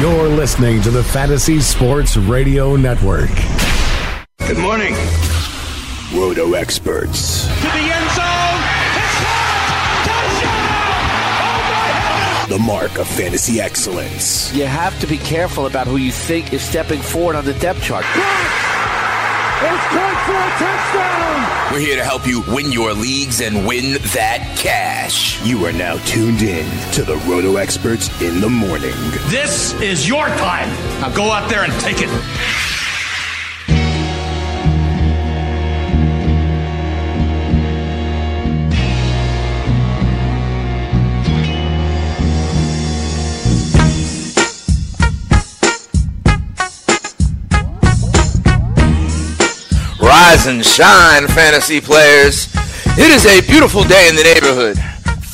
You're listening to the Fantasy Sports Radio Network. Good morning. Roto experts. To the end zone. Oh the mark of fantasy excellence. You have to be careful about who you think is stepping forward on the depth chart. It's time for a touchdown. We're here to help you win your leagues and win that cash. You are now tuned in to the Roto Experts in the morning. This is your time. Now go out there and take it. Rise and shine, fantasy players. It is a beautiful day in the neighborhood.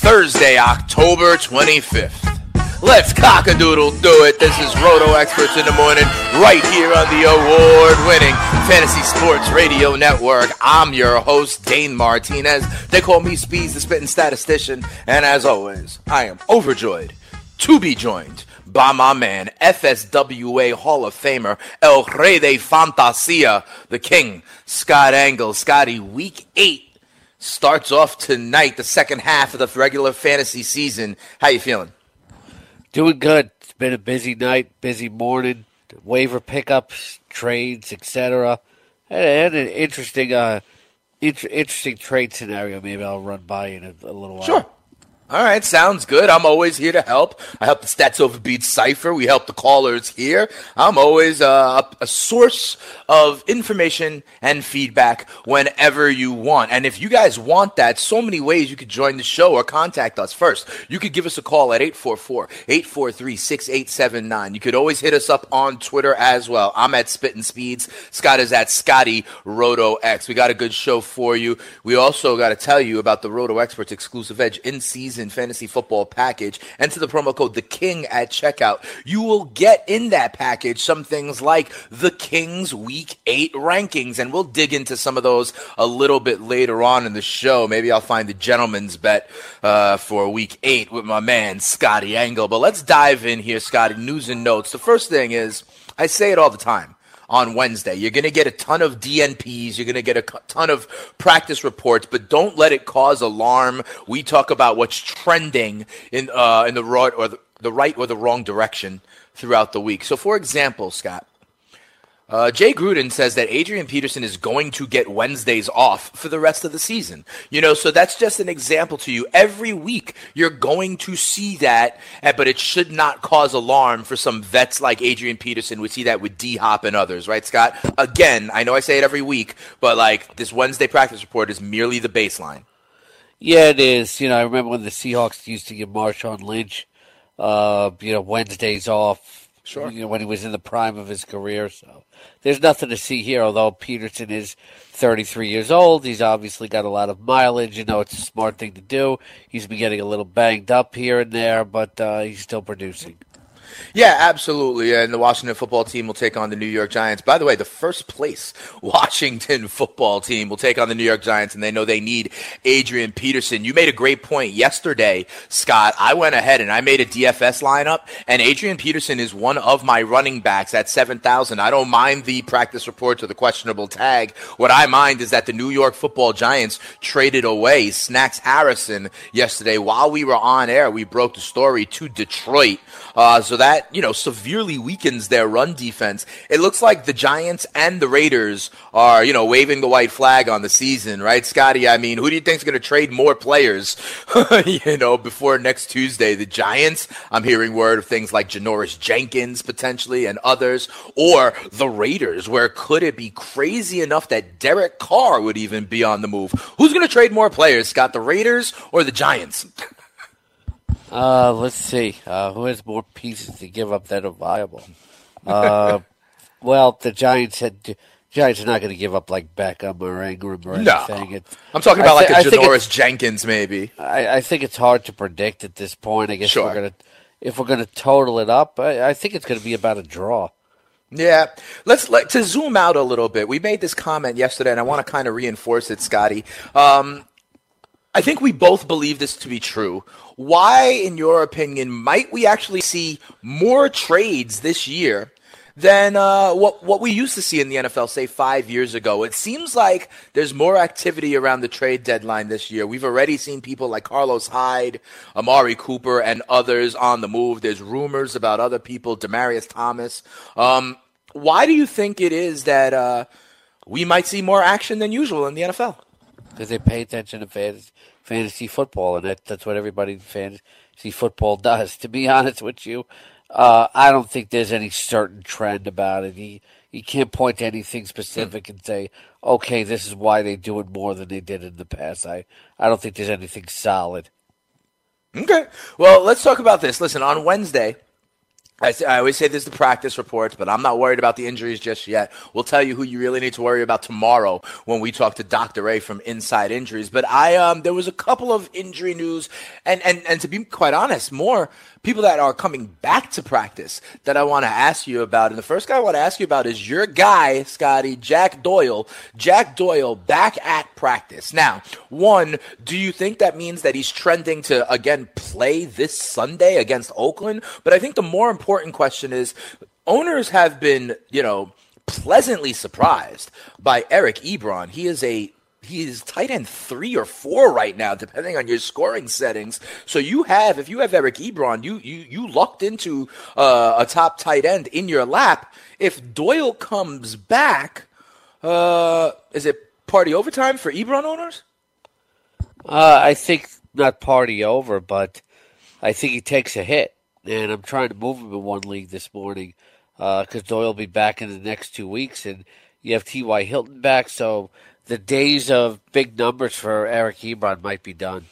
Thursday, October 25th. Let's cock-a-doodle do it. This is Roto Experts in the Morning, right here on the award-winning Fantasy Sports Radio Network. I'm your host, Dane Martinez. They call me Speeds, the spitting statistician. And as always, I am overjoyed to be joined by my man, FSWA Hall of Famer, El Rey de Fantasia, the King, Scott Engel. Scotty, week eight starts off tonight, the second half of the regular fantasy season. How you feeling? Doing good. It's been a busy night, busy morning, waiver pickups, trades, etc. Had an interesting, uh, interesting trade scenario. Maybe I'll run by in a, a little while. Sure. All right, sounds good. I'm always here to help. I help the Stats Over Beats Cipher. We help the callers here. I'm always uh, a source of information and feedback whenever you want. And if you guys want that, so many ways you could join the show or contact us. First, you could give us a call at 844-843-6879. You could always hit us up on Twitter as well. I'm at Spittin' Speeds. Scott is at Scotty Roto X. We got a good show for you. We also got to tell you about the Roto Experts exclusive edge in season fantasy football package. Enter the promo code The King at checkout. You will get in that package some things like the King's Week 8 rankings, and we'll dig into some of those a little bit later on in the show. Maybe I'll find the gentleman's bet uh, for Week 8 with my man, Scotty Engel. But let's dive in here, Scotty. News and notes. The first thing is, I say it all the time on Wednesday. You're going to get a ton of DNPs. You're going to get a ton of practice reports, but don't let it cause alarm. We talk about what's trending in uh, in the right or the, the right or the wrong direction throughout the week. So, for example, Scott. Uh, Jay Gruden says that Adrian Peterson is going to get Wednesdays off for the rest of the season. You know, so that's just an example to you. Every week you're going to see that, eh, but it should not cause alarm for some vets like Adrian Peterson. We see that with D Hop and others, right, Scott? Again, I know I say it every week, but like this Wednesday practice report is merely the baseline. Yeah, it is. You know, I remember when the Seahawks used to give Marshawn Lynch, uh, you know, Wednesdays off. Sure. You know, when he was in the prime of his career. So there's nothing to see here, although Peterson is 33 years old. He's obviously got a lot of mileage. You know, it's a smart thing to do. He's been getting a little banged up here and there, but uh, he's still producing. Yeah, absolutely. And the Washington football team will take on the New York Giants. By the way, the first place Washington football team will take on the New York Giants, and they know they need Adrian Peterson. You made a great point yesterday, Scott. I went ahead and I made a DFS lineup, and Adrian Peterson is one of my running backs at 7,000. I don't mind the practice report or the questionable tag. What I mind is that the New York football Giants traded away Snacks Harrison yesterday while we were on air. We broke the story to Detroit. Uh, so That, you know, severely weakens their run defense. It looks like the Giants and the Raiders are, you know, waving the white flag on the season, right, Scotty? I mean, who do you think's going to trade more players, you know, before next Tuesday? The Giants, I'm hearing word of things like Janoris Jenkins potentially and others, or the Raiders, where could it be crazy enough that Derek Carr would even be on the move? Who's going to trade more players, Scott, the Raiders or the Giants? Uh, let's see. Uh, who has more pieces to give up that are viable? Uh, well, the Giants had. Giants are not going to give up like Beckham or Ingram or No. anything. It, I'm talking about thi- like a Janoris Jenkins, maybe. I, I think it's hard to predict at this point. I guess Sure. we're gonna if we're gonna total it up. I, I think it's going to be about a draw. Yeah, let's like to zoom out a little bit. We made this comment yesterday, and I want to kind of reinforce it, Scotty. Um, I think we both believe this to be true. Why, in your opinion, might we actually see more trades this year than uh, what what we used to see in the NFL, say five years ago? It seems like there's more activity around the trade deadline this year. We've already seen people like Carlos Hyde, Amari Cooper, and others on the move. There's rumors about other people, Demaryius Thomas. Um, why do you think it is that uh, we might see more action than usual in the NFL? because they pay attention to fantasy, fantasy football, and that, that's what everybody in fantasy football does. To be honest with you, uh, I don't think there's any certain trend about it. You, you can't point to anything specific and say, okay, this is why they do it more than they did in the past. I, I don't think there's anything solid. Okay. Well, let's talk about this. Listen, on Wednesday, I, I always say this is the practice reports, but I'm not worried about the injuries just yet. We'll tell you who you really need to worry about tomorrow when we talk to Dr. A from Inside Injuries. But I, um, there was a couple of injury news, and and and to be quite honest, more people that are coming back to practice that I want to ask you about. And the first guy I want to ask you about is your guy, Scotty Jack Doyle. Jack Doyle back at practice now. One, do you think that means that he's trending to again play this Sunday against Oakland? But I think the more important question is owners have been, you know, pleasantly surprised by Eric Ebron. He is a he is tight end three or four right now, depending on your scoring settings. So you have, if you have Eric Ebron, you you you lucked into uh, a top tight end in your lap. If Doyle comes back, uh, is it party overtime for Ebron owners? Uh, I think not party over, but I think he takes a hit. And I'm trying to move him in one league this morning because Doyle will be back in the next two weeks, and you have T.Y. Hilton back, so the days of big numbers for Eric Ebron might be done.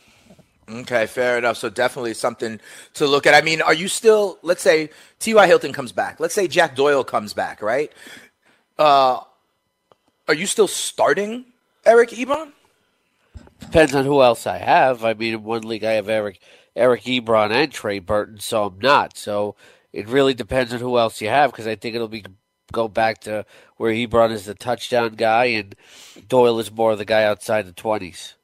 Okay, fair enough. So definitely something to look at. I mean, are you still? Let's say T.Y. Hilton comes back. Let's say Jack Doyle comes back, right? Uh, are you still starting Eric Ebron? Depends on who else I have. I mean, in one league I have Eric Eric Ebron and Trey Burton, so I'm not. So it really depends on who else you have because I think it'll be go back to where Ebron is the touchdown guy and Doyle is more the guy outside the twenties.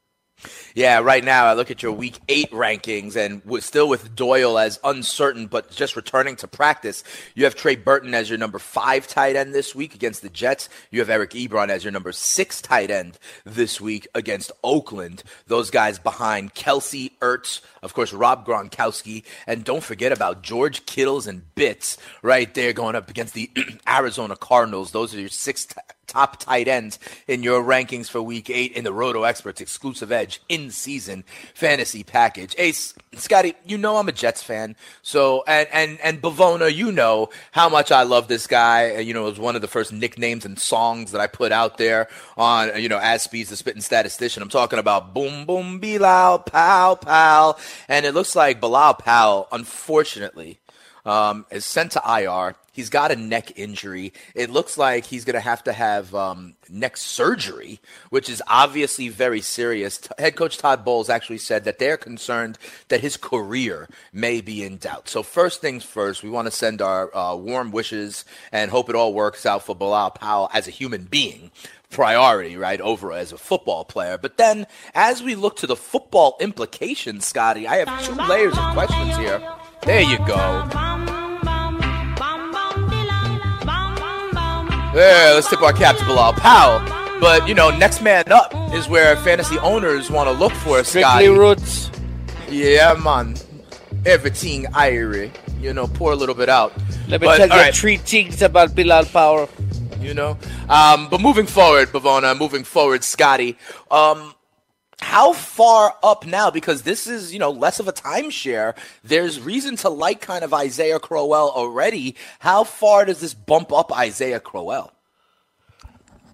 Yeah, right now I look at your week eight rankings and with, still with Doyle as uncertain, but just returning to practice. You have Trey Burton as your number five tight end this week against the Jets. You have Eric Ebron as your number six tight end this week against Oakland. Those guys behind Kelce, Ertz, of course, Rob Gronkowski, and don't forget about George Kittles and Bits right there going up against the Arizona Cardinals. Those are your six top tight ends in your rankings for week eight in the Roto Experts exclusive edge in season fantasy package. Ace, Scotty, you know I'm a Jets fan. So, and, and, and Bivona, you know how much I love this guy. You know, it was one of the first nicknames and songs that I put out there on, you know, as Speeds the Spitting Statistician. I'm talking about Boom Boom Bilal, Pow Pow. And it looks like Bilal Powell, unfortunately, um, is sent to IR. He's got a neck injury. It looks like he's going to have to have um, neck surgery, which is obviously very serious. T- Head coach Todd Bowles actually said that they're concerned that his career may be in doubt. So first things first, we want to send our uh, warm wishes and hope it all works out for Bilal Powell as a human being priority, right, over as a football player. But then as we look to the football implications, Scotty, I have two layers of questions here. There you go. Yeah, let's tip our cap to Bilal Powell. But, you know, next man up is where fantasy owners want to look for, Scotty. roots. Yeah, man. Everything Irie. you know, pour a little bit out. Let me But, tell you right, three things about Bilal Powell. you know. Um, but moving forward, Bivona, moving forward, Scotty. Um, how far up now? Because this is, you know, less of a timeshare. There's reason to like kind of Isaiah Crowell already. How far does this bump up Isaiah Crowell?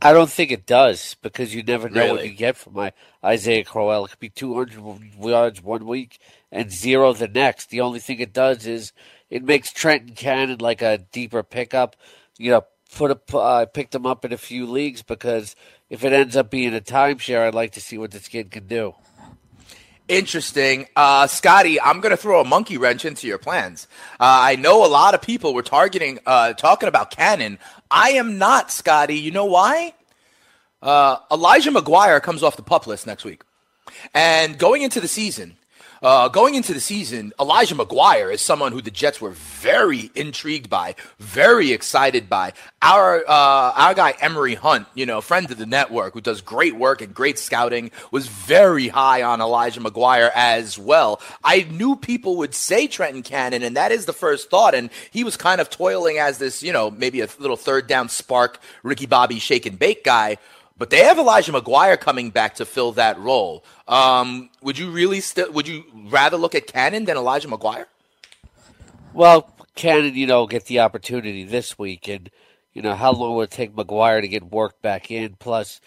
I don't think it does because you never know what you get from my Isaiah Crowell. It could be 200 yards one week and zero the next. The only thing it does is it makes Trenton Cannon like a deeper pickup. You know, put a, picked him up in a few leagues because if it ends up being a timeshare, I'd like to see what this kid can do. Interesting. Uh, Scotty, I'm going to throw a monkey wrench into your plans. Uh, I know a lot of people were targeting, uh, talking about Cannon. I am not, Scotty. You know why? Uh, Elijah McGuire comes off the pup list next week. And going into the season, uh, going into the season, Elijah McGuire is someone who the Jets were very intrigued by, very excited by. Our uh, our guy Emory Hunt, you know, friend of the network, who does great work and great scouting, was very high on Elijah McGuire as well. I knew people would say Trenton Cannon, and that is the first thought. And he was kind of toiling as this, you know, maybe a little third down spark, Ricky Bobby shake and bake guy. But they have Elijah McGuire coming back to fill that role. Um, would you really still? Would you rather look at Cannon than Elijah McGuire? Well, Cannon, you know, get the opportunity this week, and you know how long will it take McGuire to get worked back in? Plus,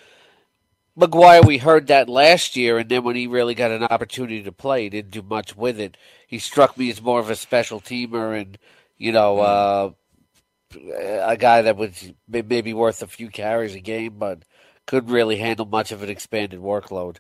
McGuire, we heard that last year, and then when he really got an opportunity to play, he didn't do much with it. He struck me as more of a special teamer, and you know, uh, a guy that was maybe worth a few carries a game, but couldn't really handle much of an expanded workload.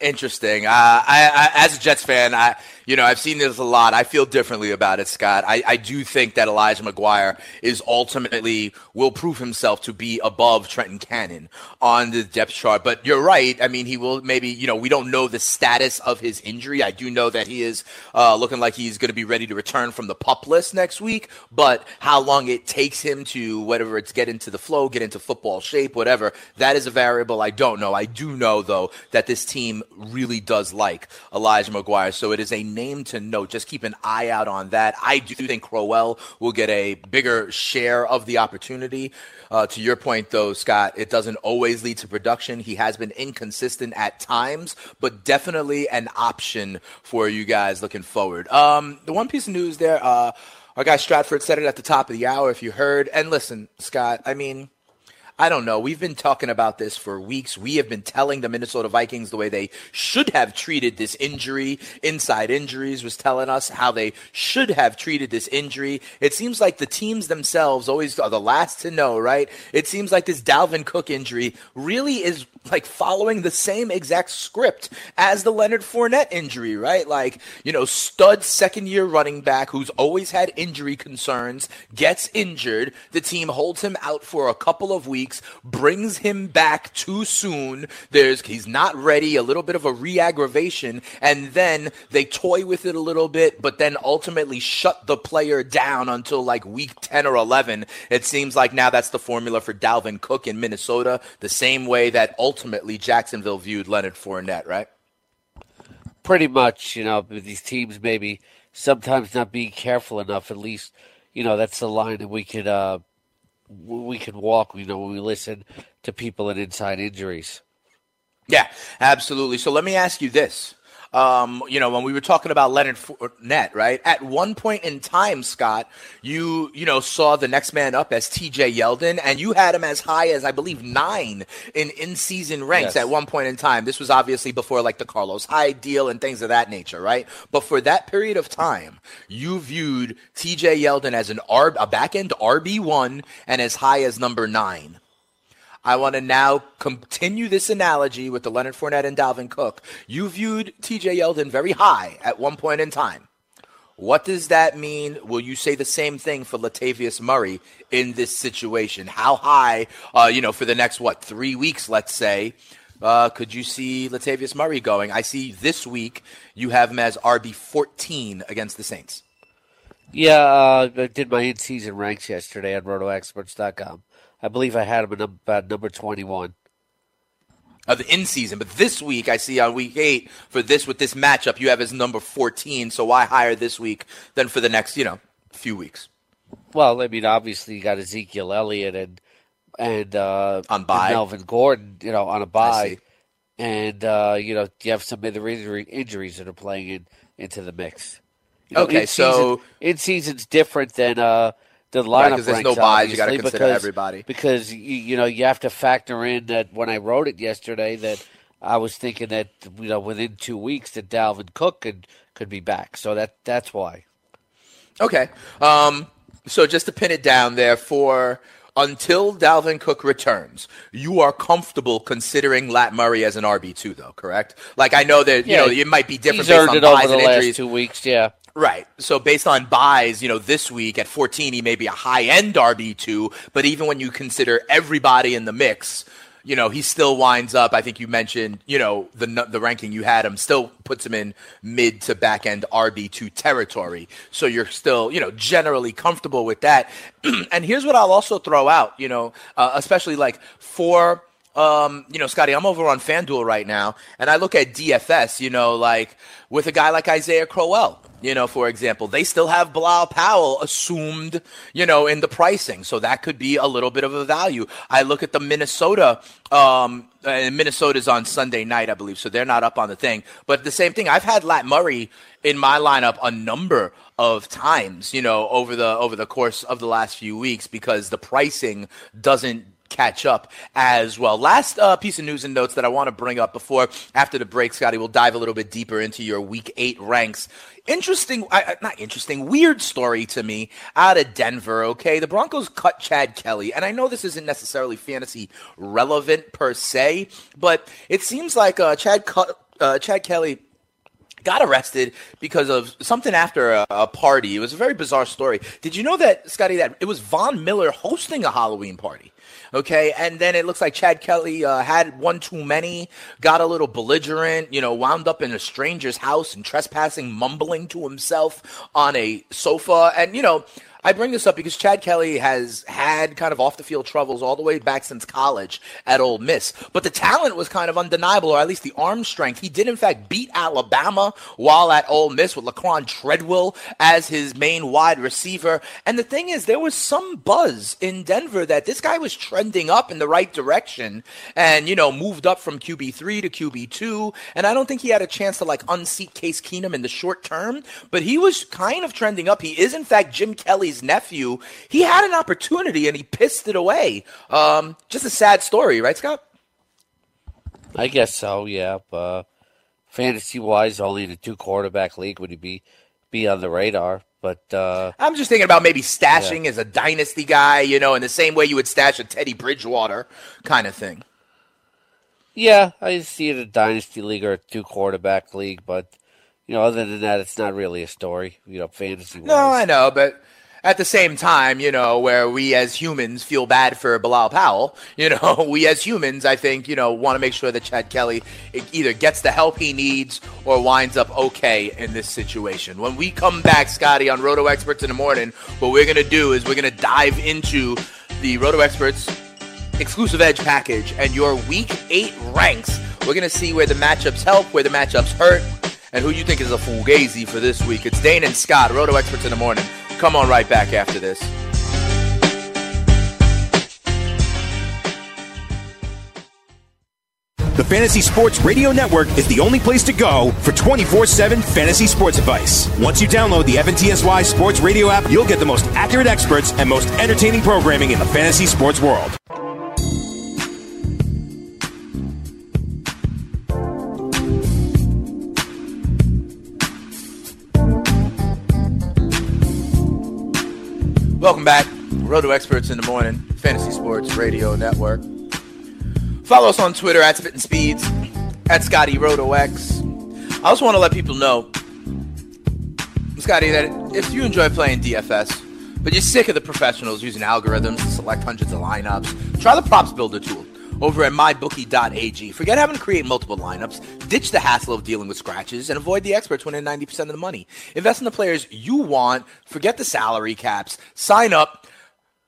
Interesting. Uh, I, I, as a Jets fan, I, you know, I've seen this a lot. I feel differently about it, Scott. I, I do think that Elijah McGuire is ultimately will prove himself to be above Trenton Cannon on the depth chart. But you're right. I mean, he will maybe, you know, we don't know the status of his injury. I do know that he is uh, looking like he's going to be ready to return from the pup list next week. But how long it takes him to whatever it's get into the flow, get into football shape, whatever, that is a variable I don't know. I do know though that this team really does like Elijah McGuire. So it is a name to note. Just keep an eye out on that. I do think Crowell will get a bigger share of the opportunity. Uh, to your point, though, Scott, it doesn't always lead to production. He has been inconsistent at times, but definitely an option for you guys looking forward. Um, the one piece of news there, uh, our guy Stratford said it at the top of the hour, if you heard. And listen, Scott, I mean, I don't know. We've been talking about this for weeks. We have been telling the Minnesota Vikings the way they should have treated this injury. Inside Injuries was telling us how they should have treated this injury. It seems like the teams themselves always are the last to know, right? It seems like this Dalvin Cook injury really is like following the same exact script as the Leonard Fournette injury, right? Like, you know, stud second year running back who's always had injury concerns gets injured. The team holds him out for a couple of weeks, brings him back too soon. There's, he's not ready, a little bit of a re aggravation, and then they toy with it a little bit, but then ultimately shut the player down until like week 10 or 11. It seems like now that's the formula for Dalvin Cook in Minnesota, the same way that ultimately Jacksonville viewed Leonard Fournette, right? pretty much, you know, these teams maybe sometimes not being careful enough. At least, you know, that's the line that we could uh, we can walk. You know, when we listen to people in inside injuries. Yeah, absolutely. So let me ask you this. Um, you know, when we were talking about Leonard Fournette, right? At one point in time, Scott, you you know saw the next man up as T.J. Yeldon, and you had him as high as I believe nine in in-season ranks Yes. at one point in time. This was obviously before like the Carlos Hyde deal and things of that nature, right? But for that period of time, you viewed T.J. Yeldon as an R, a back end RB one and as high as number nine. I want to now continue this analogy with the Leonard Fournette and Dalvin Cook. You viewed TJ Yeldon very high at one point in time. What does that mean? Will you say the same thing for Latavius Murray in this situation? How high, uh, you know, for the next, what, three weeks, let's say, uh, could you see Latavius Murray going? I see this week you have him as RB 14 against the Saints. Yeah, uh, I did my in-season ranks yesterday on RotoExperts.com. I believe I had him at about number twenty-one. of the in season. But this week, I see on week eight for this with this matchup, you have his number 14. So why higher this week than for the next, you know, few weeks? Well, I mean, obviously you got Ezekiel Elliott and and uh, on bye, Melvin Gordon, you know, on a bye, and uh, you know you have some other injury, injuries that are playing in into the mix. You know, okay, in so in season's different than uh, the lineup. Because there's no buys, you got to consider because, everybody. Because you, you know you have to factor in that when I wrote it yesterday that I was thinking that you know within two weeks that Dalvin Cook could could be back. So that that's why. Okay. Um, so just to pin it down there for until Dalvin Cook returns, you are comfortable considering Lat Murray as an RB two, though, correct? Like I know that yeah, you know it might be different based on buys the and last injuries. two weeks. Yeah, Right. So based on buys, you know, this week at 14, he may be a high end RB2, but even when you consider everybody in the mix, you know, he still winds up. I think you mentioned, you know, the the ranking you had him still puts him in mid to back end RB two territory. So you're still, you know, generally comfortable with that. and here's what I'll also throw out, you know, uh, especially like for. Um, you know, Scotty, I'm over on FanDuel right now, and I look at DFS, you know, like with a guy like Isaiah Crowell, you know, for example, they still have Bilal Powell assumed, you know, in the pricing. So that could be a little bit of a value. I look at the Minnesota, um, and Minnesota's on Sunday night, I believe. So they're not up on the thing. But the same thing, I've had Lat Murray in my lineup a number of times, you know, over the over the course of the last few weeks because the pricing doesn't catch up as well. Last uh, piece of news and notes that I want to bring up before after the break, Scotty, we'll dive a little bit deeper into your week eight ranks. Interesting, not interesting, weird story to me out of Denver. Okay, the Broncos cut Chad Kelly, and I know this isn't necessarily fantasy relevant per se, but it seems like uh, Chad uh, Chad Kelly got arrested because of something after a, a, party. It was a very bizarre story. Did you know that, Scotty, that it was Von Miller hosting a Halloween party? Okay, and then it looks like Chad Kelly uh, had one too many, got a little belligerent, you know, wound up in a stranger's house and trespassing, mumbling to himself on a sofa. And, you know, I bring this up because Chad Kelly has had kind of off the field troubles all the way back since college at Ole Miss. But the talent was kind of undeniable, or at least the arm strength. He did, in fact, beat Alabama while at Ole Miss with Laquan Treadwell as his main wide receiver. And the thing is, there was some buzz in Denver that this guy was trending up in the right direction and, you know, moved up from QB3 to QB2. And I don't think he had a chance to, like, unseat Case Keenum in the short term, but he was kind of trending up. He is, in fact, Jim Kelly's nephew, he had an opportunity and he pissed it away. Um, just a sad story, right, Scott? I guess so. Yeah, uh, fantasy wise, only in a two quarterback league would he be be on the radar. But uh, I'm just thinking about maybe stashing yeah. as a dynasty guy, you know, in the same way you would stash a Teddy Bridgewater kind of thing. Yeah, I see it a dynasty league or a two quarterback league, but you know, other than that, it's not really a story. You know, fantasy. No, I know, but at the same time, you know, where we as humans feel bad for Bilal Powell, you know, we as humans, I think, you know, want to make sure that Chad Kelly either gets the help he needs or winds up okay in this situation. When we come back, Scotty, on Roto Experts in the morning, what we're going to do is we're going to dive into the Roto Experts exclusive edge package and your week eight ranks. We're going to see where the matchups help, where the matchups hurt, and who you think is a fugazi for this week. It's Dane and Scott, Roto Experts in the morning. Come on right back after this. The Fantasy Sports Radio Network is the only place to go for 24 7 fantasy sports advice. Once you download the FNTSY Sports Radio app, you'll get the most accurate experts and most entertaining programming in the fantasy sports world. Welcome back. Roto Experts in the Morning, Fantasy Sports Radio Network. Follow us on Twitter at Spittin' Speeds, at Scotty Roto X. I also want to let people know, Scotty, that if you enjoy playing DFS, but you're sick of the professionals using algorithms to select hundreds of lineups, try the Props Builder tool over at mybookie.ag. Forget having to create multiple lineups, ditch the hassle of dealing with scratches, and avoid the experts winning 90% of the money. Invest in the players you want, forget the salary caps, sign up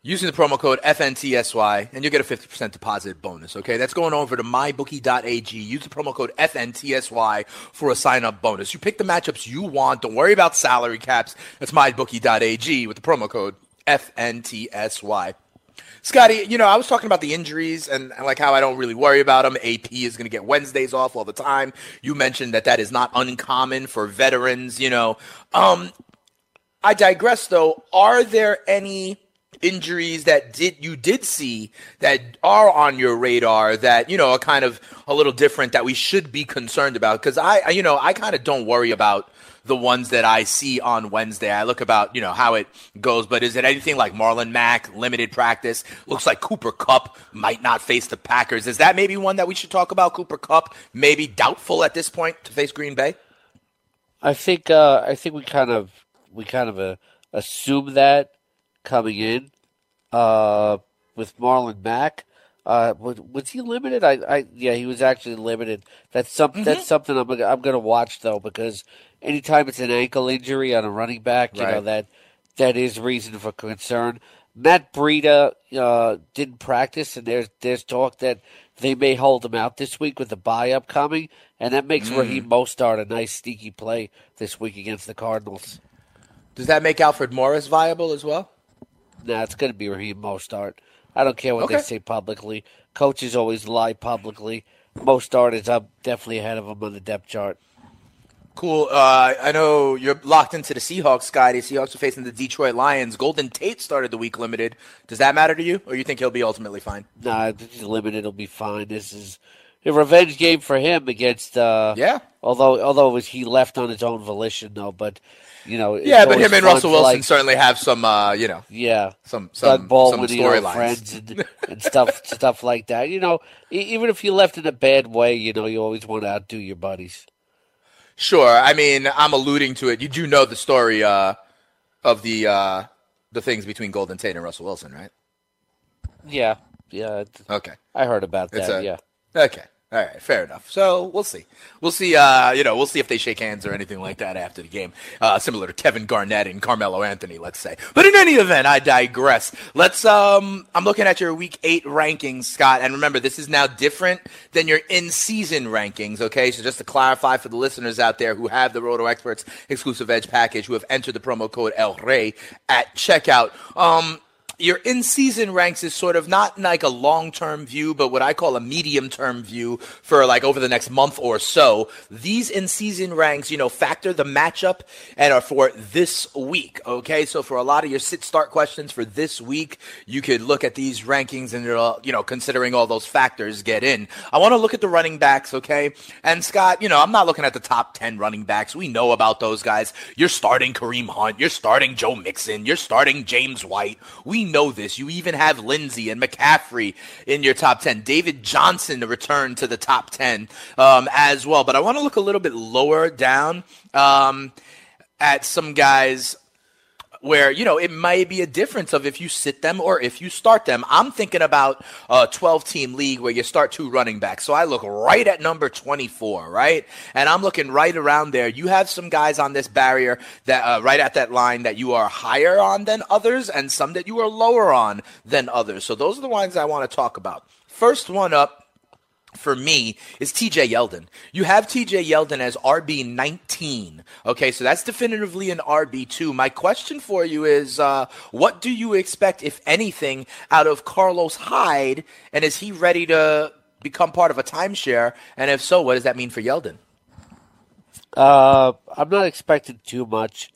using the promo code FNTSY, and you'll get a 50% deposit bonus. Okay, that's going over to mybookie.ag. Use the promo code FNTSY for a sign up bonus. You pick the matchups you want. Don't worry about salary caps. That's mybookie.ag with the promo code FNTSY. Scotty, you know, I was talking about the injuries and, and like how I don't really worry about them. AP is going to get Wednesdays off all the time. You mentioned that that is not uncommon for veterans, you know. Um, I digress though. Are there any injuries that did you did see that are on your radar that you know are kind of a little different that we should be concerned about because I, I you know I kind of don't worry about the ones that I see on Wednesday. I look about, you know, how it goes, but is it anything like Marlon Mack, limited practice? Looks like Cooper Kupp might not face the Packers. Is that maybe one that we should talk about? Cooper Kupp, maybe doubtful at this point to face Green Bay? I think uh, I think we kind of we kind of uh, assume that coming in uh, with Marlon Mack. Uh, was, was he limited? I, I, yeah, he was actually limited. That's something. Mm-hmm. That's something I'm, I'm going to watch though because anytime it's an ankle injury on a running back, you right. know that that is reason for concern. Matt Breida uh, didn't practice, and there's there's talk that they may hold him out this week with the bye upcoming, and that makes mm. Raheem Mostert a nice sneaky play this week against the Cardinals. Does that make Alfred Morris viable as well? Nah, it's going to be Raheem Mostert. I don't care what okay. they say publicly. Coaches always lie publicly. Mostert I'm definitely ahead of them on the depth chart. Cool. Uh, I know you're locked into the Seahawks, Scotty. Seahawks are facing the Detroit Lions. Golden Tate started the week limited. Does that matter to you, or you think he'll be ultimately fine? Nah, he's limited. He'll be fine. This is a revenge game for him against. Uh, yeah. Although, although was, he left on his own volition, though, but you know. Yeah, but him and Russell Wilson like, certainly have some, uh, you know. Yeah. Some some some storylines. friends and, and stuff stuff like that. You know, even if you left in a bad way, you know, you always want to outdo your buddies. Sure. I mean, I'm alluding to it. You do know the story uh, of the uh, the things between Golden Tate and Russell Wilson, right? Yeah. Yeah. Okay. I heard about that. A, yeah. Okay. All right, fair enough. So we'll see. We'll see. Uh, you know, we'll see if they shake hands or anything like that after the game. Uh, similar to Kevin Garnett and Carmelo Anthony, let's say. But in any event, I digress. Let's. Um, I'm looking at your Week Eight rankings, Scott, and remember this is now different than your in-season rankings. Okay, so just to clarify for the listeners out there who have the Roto Experts exclusive Edge package, who have entered the promo code El Rey at checkout. Um, your in season ranks is sort of not like a long term view, but what I call a medium term view for like over the next month or so. These in season ranks, you know, factor the matchup and are for this week. Okay. So for a lot of your sit start questions for this week, you could look at these rankings and, uh, you know, considering all those factors get in. I want to look at the running backs. Okay. And Scott, you know, I'm not looking at the top 10 running backs. We know about those guys. You're starting Kareem Hunt. You're starting Joe Mixon. You're starting James White. We know this. You even have Lindsay and McCaffrey in your top 10. David Johnson to return to the top 10 um, as well. But I want to look a little bit lower down um, at some guys where you know it might be a difference of if you sit them or if you start them. I'm thinking about a 12 team league where you start two running backs. So I look right at number 24, right, and I'm looking right around there. You have some guys on this barrier that uh, right at that line that you are higher on than others, and some that you are lower on than others. So those are the ones I want to talk about. First one up for me is TJ Yeldon. You have TJ Yeldon as RB 19. Okay, so that's definitively an RB 2. My question for you is uh, what do you expect, if anything, out of Carlos Hyde? And is he ready to become part of a timeshare? And if so, what does that mean for Yeldon? Uh, I'm not expecting too much.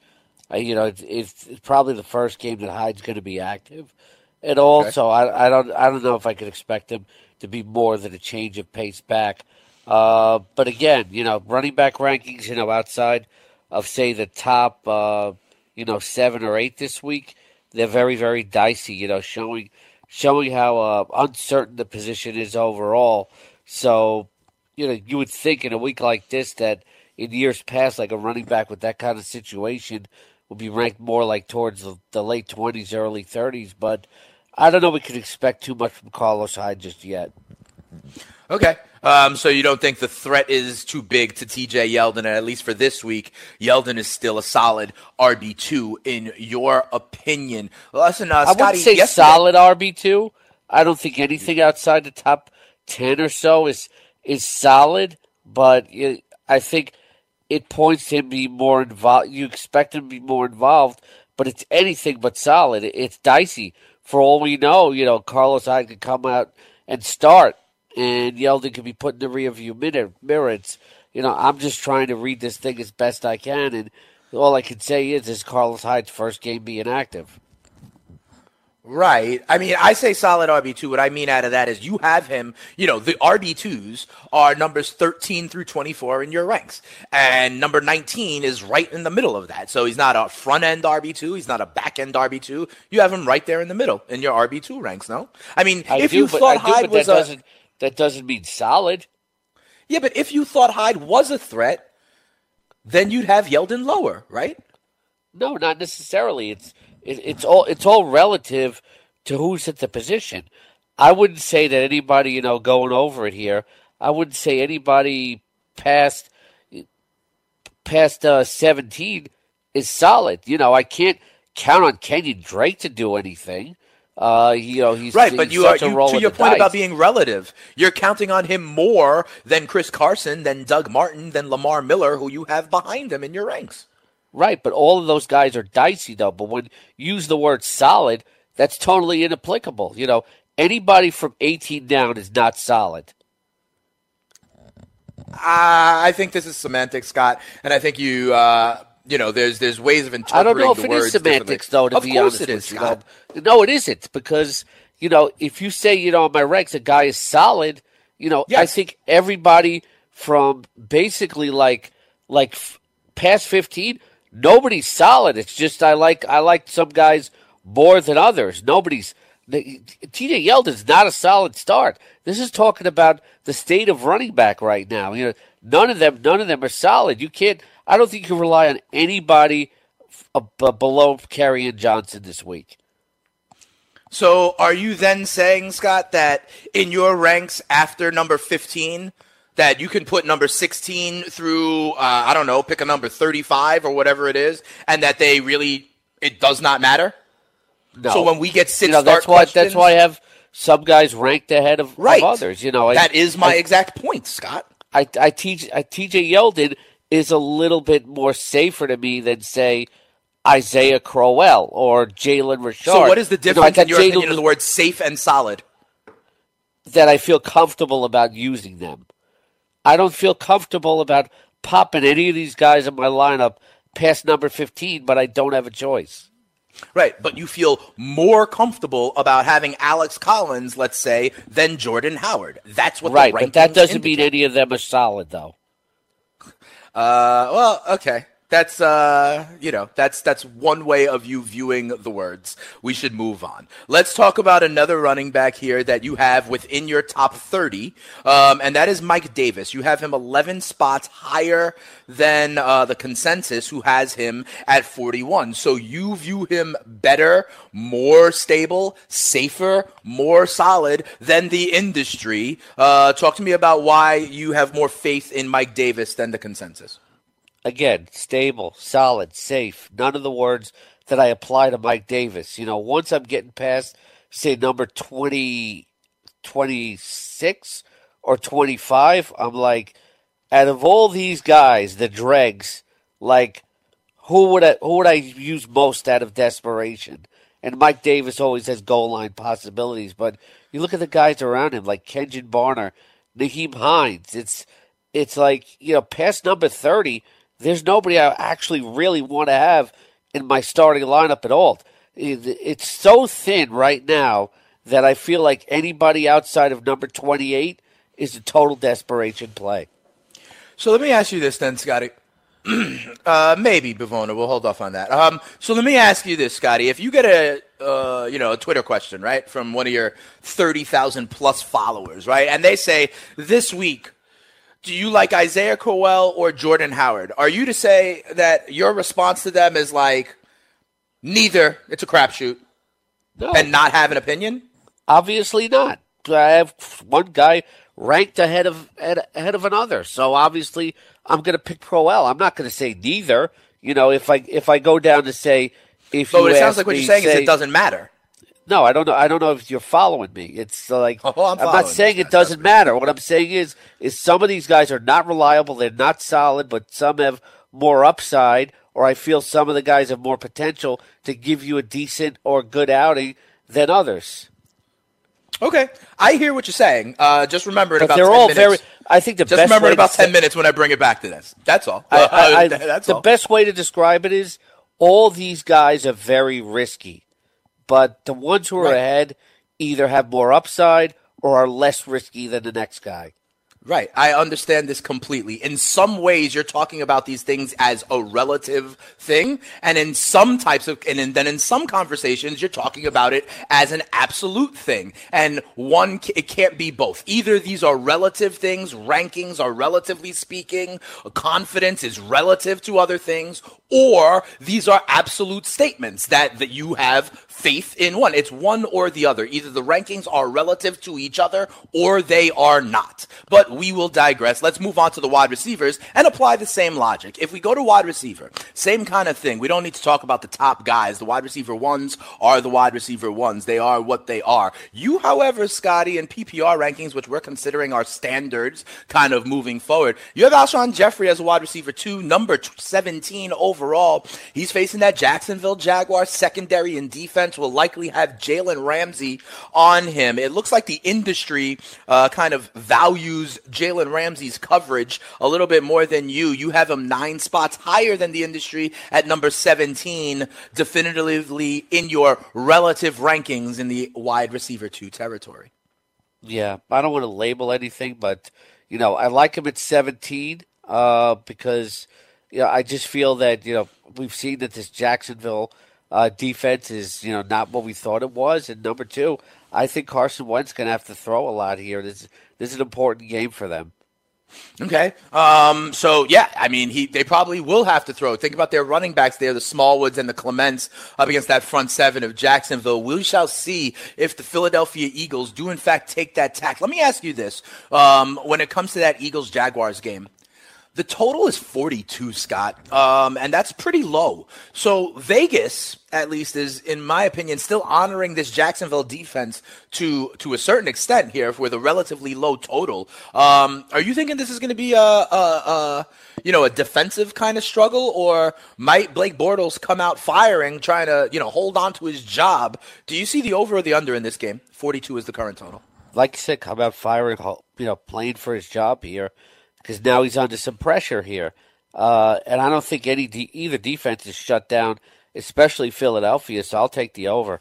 Uh, you know, it's, it's, it's, probably the first game that Hyde's going to be active. And also, okay. I, I don't I don't know if I could expect him to be more than a change of pace back. Uh, but again, you know, running back rankings, you know, outside of say the top, uh, you know, seven or eight this week, they're very, very dicey. You know, showing showing how uh, uncertain the position is overall. So, you know, you would think in a week like this that in years past, like a running back with that kind of situation would be ranked more like towards the, the late twenties, early thirties. But I don't know. We could expect too much from Carlos Hyde just yet. Okay. Um, so you don't think the threat is too big to TJ Yeldon, and at least for this week, Yeldon is still a solid RB two in your opinion? Listen, uh, I wouldn't say yesterday- solid RB two. I don't think anything outside the top ten or so is is solid, but it, I think it points to him being more involved. You expect him to be more involved, but it's anything but solid. It's dicey. For all we know, you know, Carlos Hyde could come out and start, and Yeldon could be put in the rearview mirror. mirror. It's, you know, I'm just trying to read this thing as best I can, and all I can say is, is Carlos Hyde's first game being active. Right. I mean, I say solid RB2. What I mean out of that is you have him, you know, the RB2s are numbers 13 through 24 in your ranks. And number 19 is right in the middle of that. So he's not a front end RB2. He's not a back end RB2. You have him right there in the middle in your RB2 ranks, no? I mean, I if do, you but, thought do, Hyde was that a. doesn't that doesn't mean solid. Yeah, but if you thought Hyde was a threat, then you'd have Yeldon lower, right? No, not necessarily. It's it, it's all it's all relative to who's at the position. I wouldn't say that anybody, you know, going over it here. I wouldn't say anybody past past uh, seventeen is solid. You know, I can't count on Kenyon Drake to do anything. Uh, you know, he's Right, but he's you are you, to your point about being relative. You're counting on him more than Chris Carson, than Doug Martin, than Lamar Miller, who you have behind him in your ranks. Right, but all of those guys are dicey though. But when you use the word solid, that's totally inapplicable. You know, anybody from 18 down is not solid. Uh, I think this is semantics, Scott, and I think you, uh, you know, there's there's ways of interpreting. I don't know if the it words is semantics though. To of be course honest it is, with you, no, it isn't because you know if you say you know on my ranks a guy is solid, you know I think everybody from basically like like f- past 15, nobody's solid. It's just I like I like some guys more than others. Nobody's TJ Yeldon's not a solid start. This is talking about the state of running back right now. You know, none of them, none of them are solid. You can't. I don't think you can rely on anybody uh, below Kerryon Johnson this week. So, are you then saying, Scott, that in your ranks after number 15, that you can put number 16 through, uh, I don't know, pick a number 35 or whatever it is, and that they really, it does not matter? No. So when we get six you know, start that's why that's why I have some guys ranked ahead of, of right. others. You know, I- that is my I- exact point, Scott. I, I teach I TJ Yeldon is a little bit more safer to me than say Isaiah Crowell or Jalen Richard. So what is the You know, I difference in your Jalen opinion of the word safe and solid? that I feel comfortable about using them. I don't feel comfortable about popping any of these guys in my lineup past number fifteen, but I don't have a choice. Right, but you feel more comfortable about having Alex Collins, let's say, than Jordan Howard. That's what right, but that doesn't indicate. mean any of them are solid though. Uh, well, okay. That's uh, you know, that's that's one way of you viewing the words. We should move on. Let's talk about another running back here that you have within your top 30, um, and that is Mike Davis. You have him 11 spots higher than uh, the consensus, who has him at 41. So you view him better, more stable, safer, more solid than the industry. Uh, talk to me about why you have more faith in Mike Davis than the consensus. Again, stable, solid, safe. None of the words that I apply to Mike Davis. You know, once I'm getting past, say, number 20, 26 or 25, I'm like, out of all these guys, the dregs, like, who would I, who would I use most out of desperation? And Mike Davis always has goal line possibilities, but you look at the guys around him, like Kenjon Barner, Nyheim Hines. It's it's like you know, past number thirty, there's nobody I actually really want to have in my starting lineup at all. It's so thin right now that I feel like anybody outside of number twenty eight is a total desperation play. So let me ask you this then, Scotty. uh, maybe Bivona. We'll hold off on that. Um, so let me ask you this, Scotty. If you get a uh, you know a Twitter question right from one of your thirty thousand plus followers, right, and they say this week, do you like Isaiah Crowell or Jordan Howard? Are you to say that your response to them is like neither? It's a crapshoot, No, and not have an opinion. Obviously not. I have one guy ranked ahead of ahead of another. So obviously, I'm going to pick Crowell. I'm not going to say neither. You know, if I if I go down to say if But you it sounds like what you're saying is it doesn't matter. No, I don't know. I don't know if you're following me. It's like Oh, I'm not saying it doesn't matter. What I'm saying is, is some of these guys are not reliable. They're not solid, but some have more upside. Or I feel some of the guys have more potential to give you a decent or good outing than others. Okay, I hear what you're saying. Uh, just remember in But about they're 10 all minutes. very. I think the just best remember in about ten say- minutes when I bring it back to this. That's all. I, I, I, That's the all. best way to describe it is all these guys are very risky, but the ones who are Right. ahead either have more upside or are less risky than the next guy. Right. I understand this completely. In some ways, you're talking about these things as a relative thing. And in some types of, and in, then in some conversations, you're talking about it as an absolute thing. And one, it can't be both. Either these are relative things, rankings are relatively speaking, confidence is relative to other things, or these are absolute statements that, that you have faith in one. It's one or the other. Either the rankings are relative to each other or they are not. But we will digress. Let's move on to the wide receivers and apply the same logic. If we go to wide receiver, same kind of thing. We don't need to talk about the top guys. The wide receiver ones are the wide receiver ones. They are what they are. You, however, Scotty, in PPR rankings, which we're considering our standards kind of moving forward, you have Alshon Jeffery as a wide receiver two, number 17 overall. He's facing that Jacksonville Jaguars secondary and defense will likely have Jalen Ramsey on him. It looks like the industry uh, kind of values Jalen Ramsey's coverage a little bit more than you. You have him nine spots higher than the industry at number 17, definitively in your relative rankings in the wide receiver two territory. Yeah, I don't want to label anything, but you know, I like him at 17 uh, because you know I just feel that you know we've seen that this Jacksonville uh, defense is you know not what we thought it was, and number two, I think Carson Wentz going to have to throw a lot here. This this is an important game for them. Okay. Um, so yeah, I mean, he they probably will have to throw. Think about their running backs there, the Smallwoods and the Clements up against that front seven of Jacksonville. We shall see if the Philadelphia Eagles do in fact take that tack. Let me ask you this: um, when it comes to that Eagles Jaguars game. The total is 42, Scott, um, and that's pretty low. So Vegas, at least, is, in my opinion, still honoring this Jacksonville defense to to a certain extent here with a relatively low total. Um, are you thinking this is going to be a, a, a you know a defensive kind of struggle, or might Blake Bortles come out firing, trying to you know hold on to his job? Do you see the over or the under in this game? 42 is the current total. Like I said, come out firing, you know, playing for his job here because now he's under some pressure here. Uh, and I don't think any de- either defense is shut down, especially Philadelphia. So I'll take the over.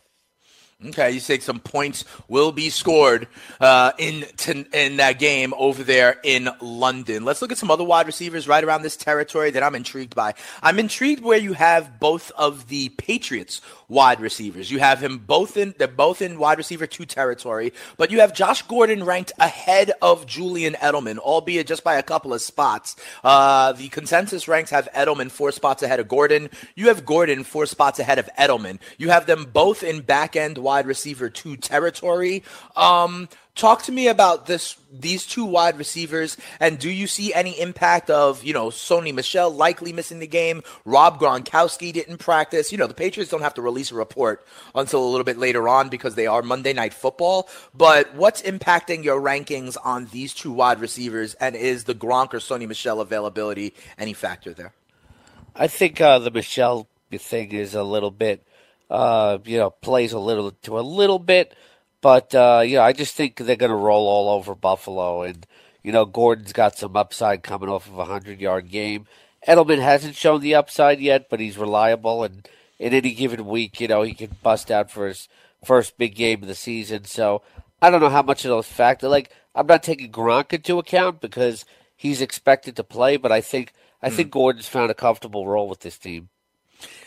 Okay, you say some points will be scored uh, in in that game over there in London. Let's look at some other wide receivers right around this territory that I'm intrigued by. I'm intrigued where you have both of the Patriots wide receivers. You have him both in they're both in wide receiver two territory, but you have Josh Gordon ranked ahead of Julian Edelman, albeit just by a couple of spots. Uh, the consensus ranks have Edelman four spots ahead of Gordon. You have Gordon four spots ahead of Edelman. You have them both in back end wide receiver two territory. Um, talk to me about this these two wide receivers and do you see any impact of you know Sony Michel likely missing the game? Rob Gronkowski didn't practice. You know the Patriots don't have to release a report until a little bit later on because they are Monday night football. But what's impacting your rankings on these two wide receivers and is the Gronk or Sony Michel availability any factor there? I think uh, the Michel thing is a little bit, uh, you know, plays a little to a little bit, but uh, you know, I just think they're going to roll all over Buffalo, and you know, Gordon's got some upside coming off of a hundred yard game. Edelman hasn't shown the upside yet, but he's reliable, and in any given week, you know, he can bust out for his first big game of the season. So I don't know how much of those factor. Like I'm not taking Gronk into account because he's expected to play, but I think I think Gordon's found a comfortable role with this team.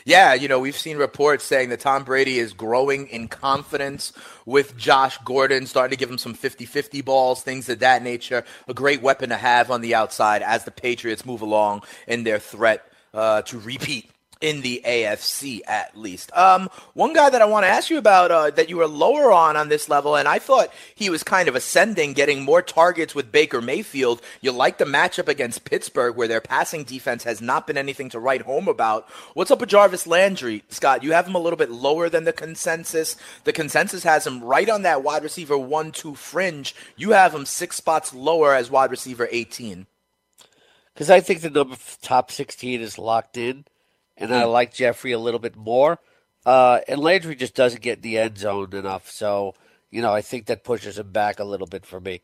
Yeah, you know, we've seen reports saying that Tom Brady is growing in confidence with Josh Gordon, starting to give him some 50 50 balls, things of that nature. A great weapon to have on the outside as the Patriots move along in their threat uh, to repeat in the AFC at least. Um, one guy that I want to ask you about uh, that you were lower on on this level, and I thought he was kind of ascending, getting more targets with Baker Mayfield. You like the matchup against Pittsburgh, where their passing defense has not been anything to write home about. What's up with Jarvis Landry, Scott? You have him a little bit lower than the consensus. The consensus has him right on that wide receiver one-two fringe. You have him six spots lower as wide receiver 18. Because I think the number top 16 is locked in and I like Jeffery a little bit more. Uh, and Landry just doesn't get in the end zone enough, so you know I think that pushes him back a little bit for me.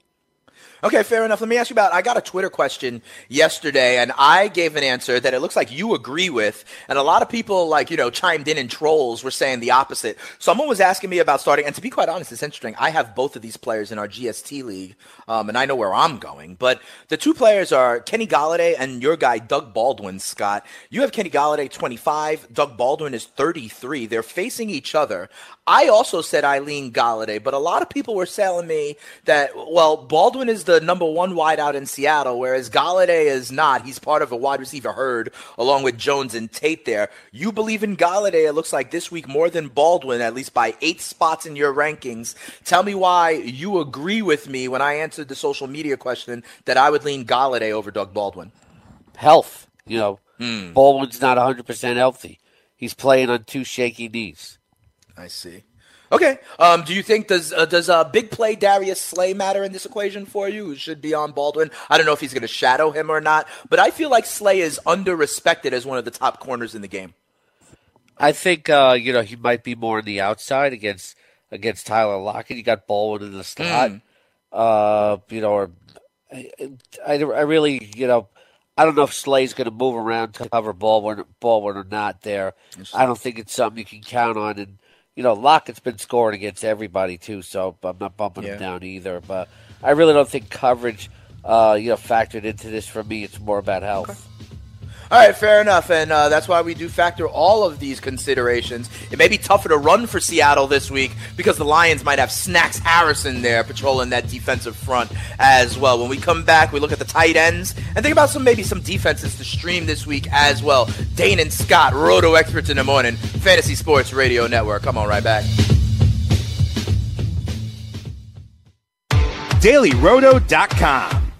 Okay, fair enough. Let me ask you about. I got a Twitter question yesterday, and I gave an answer that it looks like you agree with, and a lot of people like you know chimed in and trolls were saying the opposite. Someone was asking me about starting, and to be quite honest, it's interesting. I have both of these players in our GST league, um, and I know where I'm going. But the two players are Kenny Golladay and your guy Doug Baldwin. Scott, you have Kenny Golladay 25, Doug Baldwin is 33. They're facing each other. I also said Eileen Golladay, but a lot of people were telling me that, well, Baldwin is the number one wideout in Seattle, whereas Golladay is not. He's part of a wide receiver herd along with Jones and Tate there. You believe in Golladay, it looks like this week more than Baldwin, at least by eight spots in your rankings. Tell me why you agree with me when I answered the social media question that I would lean Golladay over Doug Baldwin. Health. You know, mm. Baldwin's not 100% healthy. He's playing on two shaky knees. I see. Okay. Um, do you think does uh, does uh, big play Darius Slay matter in this equation for you? Who should be on Baldwin? I don't know if he's going to shadow him or not, but I feel like Slay is under respected as one of the top corners in the game. I think uh, you know he might be more on the outside against against Tyler Lockett. You got Baldwin in the slot. Mm. Uh, you know, or I, I, I really you know I don't know if Slay's going to move around to cover Baldwin Baldwin or not. There, I don't think it's something you can count on and you know, Lockett's been scoring against everybody too, so I'm not bumping yeah. him down either. But I really don't think coverage, uh, you know, factored into this for me. It's more about health. Okay. All right, fair enough, and uh, that's why we do factor all of these considerations. It may be tougher to run for Seattle this week because the Lions might have Snacks Harrison there patrolling that defensive front as well. When we come back, we look at the tight ends and think about some maybe some defenses to stream this week as well. Dane and Scott, Roto experts in the morning, Fantasy Sports Radio Network. Come on, right back. DailyRoto.com.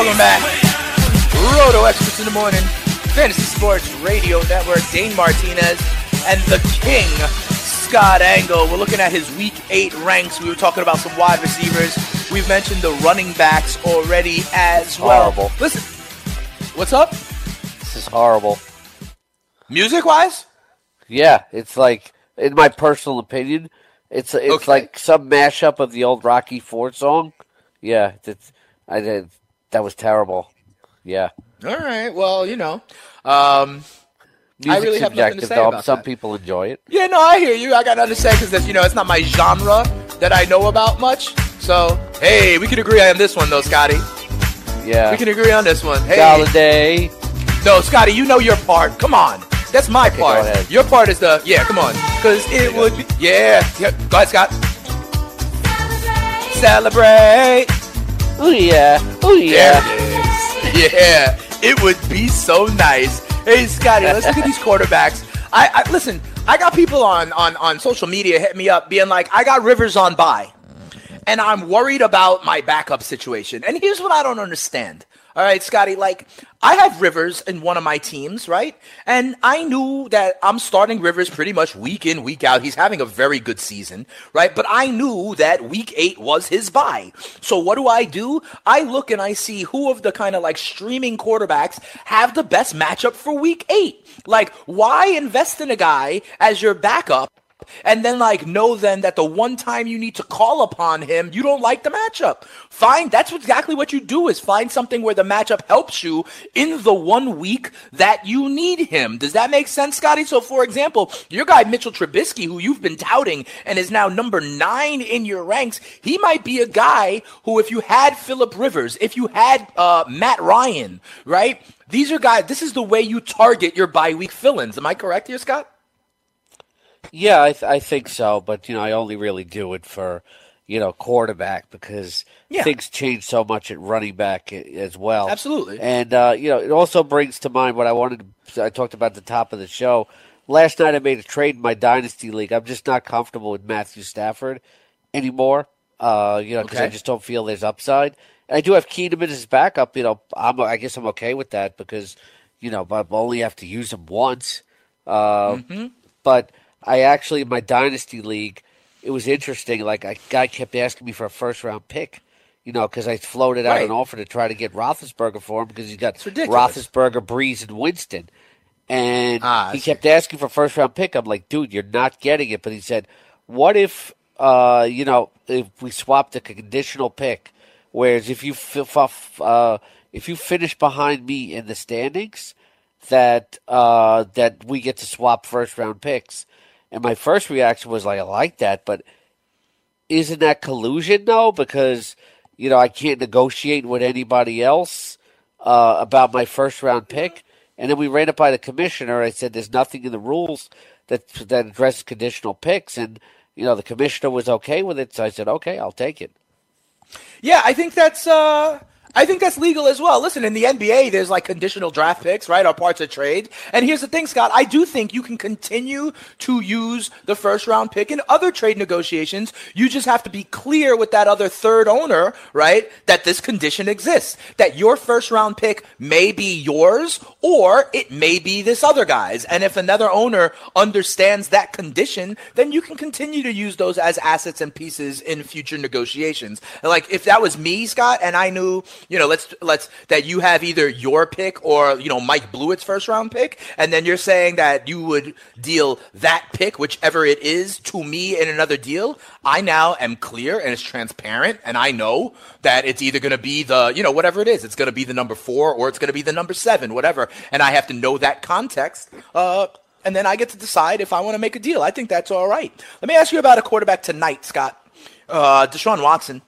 Welcome back. Roto Experts in the Morning, Fantasy Sports Radio Network, Dane Martinez, and the King, Scott Engel. We're looking at his Week 8 ranks. We were talking about some wide receivers. We've mentioned the running backs already as well. Horrible. Listen, what's up? This is horrible. Music wise? Yeah, it's like, in my personal opinion, it's it's okay. like some mashup of the old Rocky Ford song. Yeah, it's I did that was terrible. Yeah. All right. Well, you know, um, I really have nothing to say though. about Some that. people enjoy it. Yeah, no, I hear you. I got nothing to say because you know it's not my genre that I know about much. So hey, we can agree on this one though, Scotty. Yeah. We can agree on this one. Hey. Holiday. No, Scotty, you know your part. Come on. That's my okay, part. Your part is the yeah. Come on, because it would be yeah. yeah. Go ahead, Scott. Celebrate. Oh yeah. Oh yeah. It yeah. It would be so nice. Hey Scotty, let's look at these quarterbacks. I, I listen. I got people on on on social media hit me up, being like, "I got Rivers on by, and I'm worried about my backup situation." And here's what I don't understand. All right, Scotty, like I have Rivers in one of my teams, right? And I knew that I'm starting Rivers pretty much week in, week out. He's having a very good season, right? But I knew that week eight was his bye. So what do I do? I look and I see who of the kind of like streaming quarterbacks have the best matchup for week eight. Like, why invest in a guy as your backup and then like know then that the one time you need to call upon him, you don't like the matchup. Fine, that's exactly what you do is find something where the matchup helps you in the one week that you need him. Does that make sense, Scotty? So for example, your guy Mitchell Trubisky, who you've been touting and is now number nine in your ranks, he might be a guy who, if you had Philip Rivers, if you had uh, Matt Ryan, right? These are guys. This is the way you target your bye week fill-ins. Am I correct here, Scott? Yeah, I, th- I think so, but you know, I only really do it for you know quarterback because Yeah. things change so much at running back as well. Absolutely. and uh, you know, it also brings to mind what I wanted. to I talked about at the top of the show last night. I made a trade in my dynasty league. I'm just not comfortable with Matthew Stafford anymore. Uh, you know, because I just don't feel there's upside. And I do have Keenum as his backup. You know, I'm, I guess I'm okay with that because you know, I only have to use him once. Uh, But I actually, in my dynasty league, it was interesting. Like a guy kept asking me for a first round pick. You know, because I floated out Right. an offer to try to get Roethlisberger for him because he's got. Roethlisberger, Brees, and Winston. And Ah, he kept asking for first round pick. I'm like, dude, you're not getting it. But he said, what if, uh, you know, if we swapped a conditional pick, whereas if you f- uh, if you finish behind me in the standings, that uh, that we get to swap first round picks. And my first reaction was like, I like that, but isn't that collusion though? Because you know I can't negotiate with anybody else uh, about my first round pick. And then we ran it by the commissioner. I said, "There's nothing in the rules that that addresses conditional picks," and you know the commissioner was okay with it. So I said, "Okay, I'll take it." Yeah, I think that's uh I think that's legal as well. Listen, in the NBA, there's like conditional draft picks, right? Or parts of trade. And here's the thing, Scott. I do think you can continue to use the first round pick in other trade negotiations. You just have to be clear with that other third owner, right? That this condition exists. That your first round pick may be yours or it may be this other guy's. And if another owner understands that condition, then you can continue to use those as assets and pieces in future negotiations. Like if that was me, Scott, and I knew, you know, let's let's that you have either your pick or you know Mike Blewett's first round pick, and then you're saying that you would deal that pick, whichever it is, to me in another deal. I now am clear and it's transparent, and I know that it's either going to be the you know whatever it is, it's going to be the number four or it's going to be the number seven, whatever, and I have to know that context. Uh, and then I get to decide if I want to make a deal. I think that's all right. Let me ask you about a quarterback tonight, Scott. Uh, Deshaun Watson.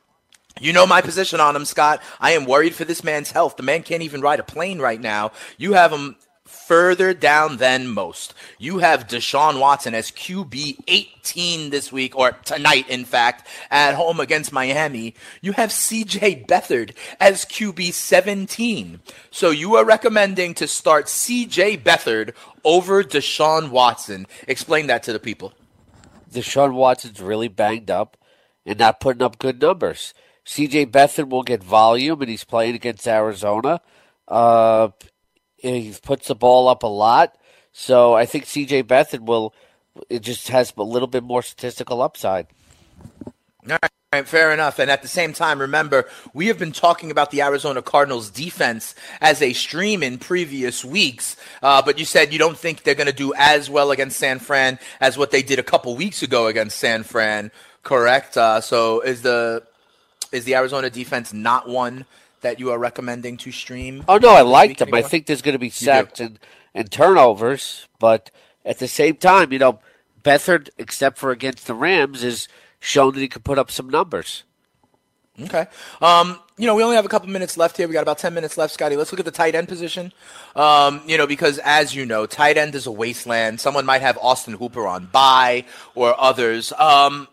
You know my position on him, Scott. I am worried for this man's health. The man can't even ride a plane right now. You have him further down than most. You have Deshaun Watson as QB 18 this week, or tonight, in fact, at home against Miami. You have CJ Beathard as QB 17. So you are recommending to start CJ Beathard over Deshaun Watson. Explain that to the people. Deshaun Watson's really banged up and not putting up good numbers. CJ Beathard will get volume, and he's playing against Arizona. Uh, he puts the ball up a lot, so I think CJ Beathard will. It just has a little bit more statistical upside. All right, fair enough. And at the same time, remember, we have been talking about the Arizona Cardinals defense as a stream in previous weeks, uh, but you said you don't think they're going to do as well against San Fran as what they did a couple weeks ago against San Fran, correct? Uh, so is the is the Arizona defense not one that you are recommending to stream? Oh no, I like them. I think there's going to be sacks and, and turnovers, but at the same time, you know, Beathard, except for against the Rams, is shown that he could put up some numbers. Okay. Um, you know, we only have a couple minutes left here. We got about 10 minutes left, Scotty. Let's look at the tight end position. Um, you know, because as you know, tight end is a wasteland. Someone might have Austin Hooper on bye or others. Um,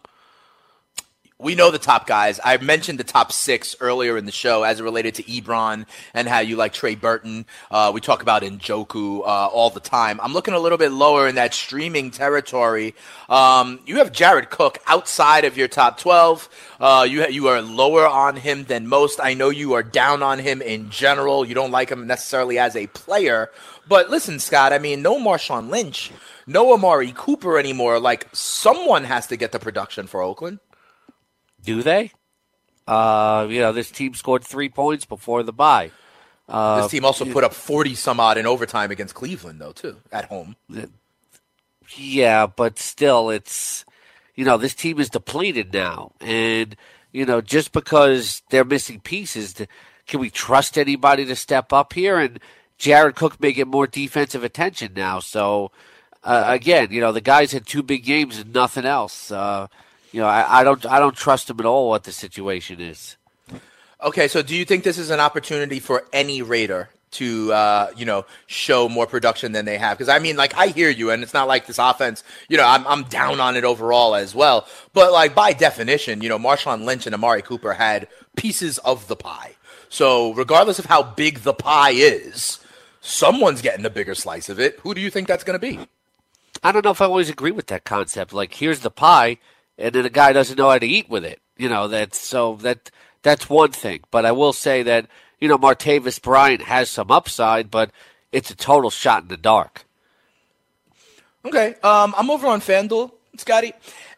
we know the top guys. I mentioned the top six earlier in the show as it related to Ebron and how you like Trey Burton. Uh, we talk about Njoku uh, all the time. I'm looking a little bit lower in that streaming territory. Um, you have Jared Cook outside of your top 12. Uh, you you are lower on him than most. I know you are down on him in general. You don't like him necessarily as a player. But listen, Scott. I mean, no Marshawn Lynch, no Amari Cooper anymore. Like someone has to get the production for Oakland. Do they? Uh, you know, this team scored three points before the bye. Uh, This team also put up 40 some odd in overtime against Cleveland, though, too, at home. Yeah, but still, it's you know this team is depleted now, and you know just because they're missing pieces, can we trust anybody to step up here? And Jared Cook may get more defensive attention now. So uh, again, you know the guys had two big games and nothing else. Uh, you know, I, I don't I don't trust him at all. What the situation is. Okay, so do you think this is an opportunity for any Raider to uh, you know show more production than they have? Because I mean like I hear you and it's not like this offense you know I'm I'm down on it overall as well. But like by definition you know Marshawn Lynch and Amari Cooper had pieces of the pie. So regardless of how big the pie is someone's getting the bigger slice of it. Who do you think that's going to be? I don't know if I always agree with that concept. Like here's the pie and then a guy doesn't know how to eat with it you know that's so that that's one thing but I will say that you know, Martavis Bryant has some upside, but it's a total shot in the dark. Okay. Um, I'm over on FanDuel, Scotty,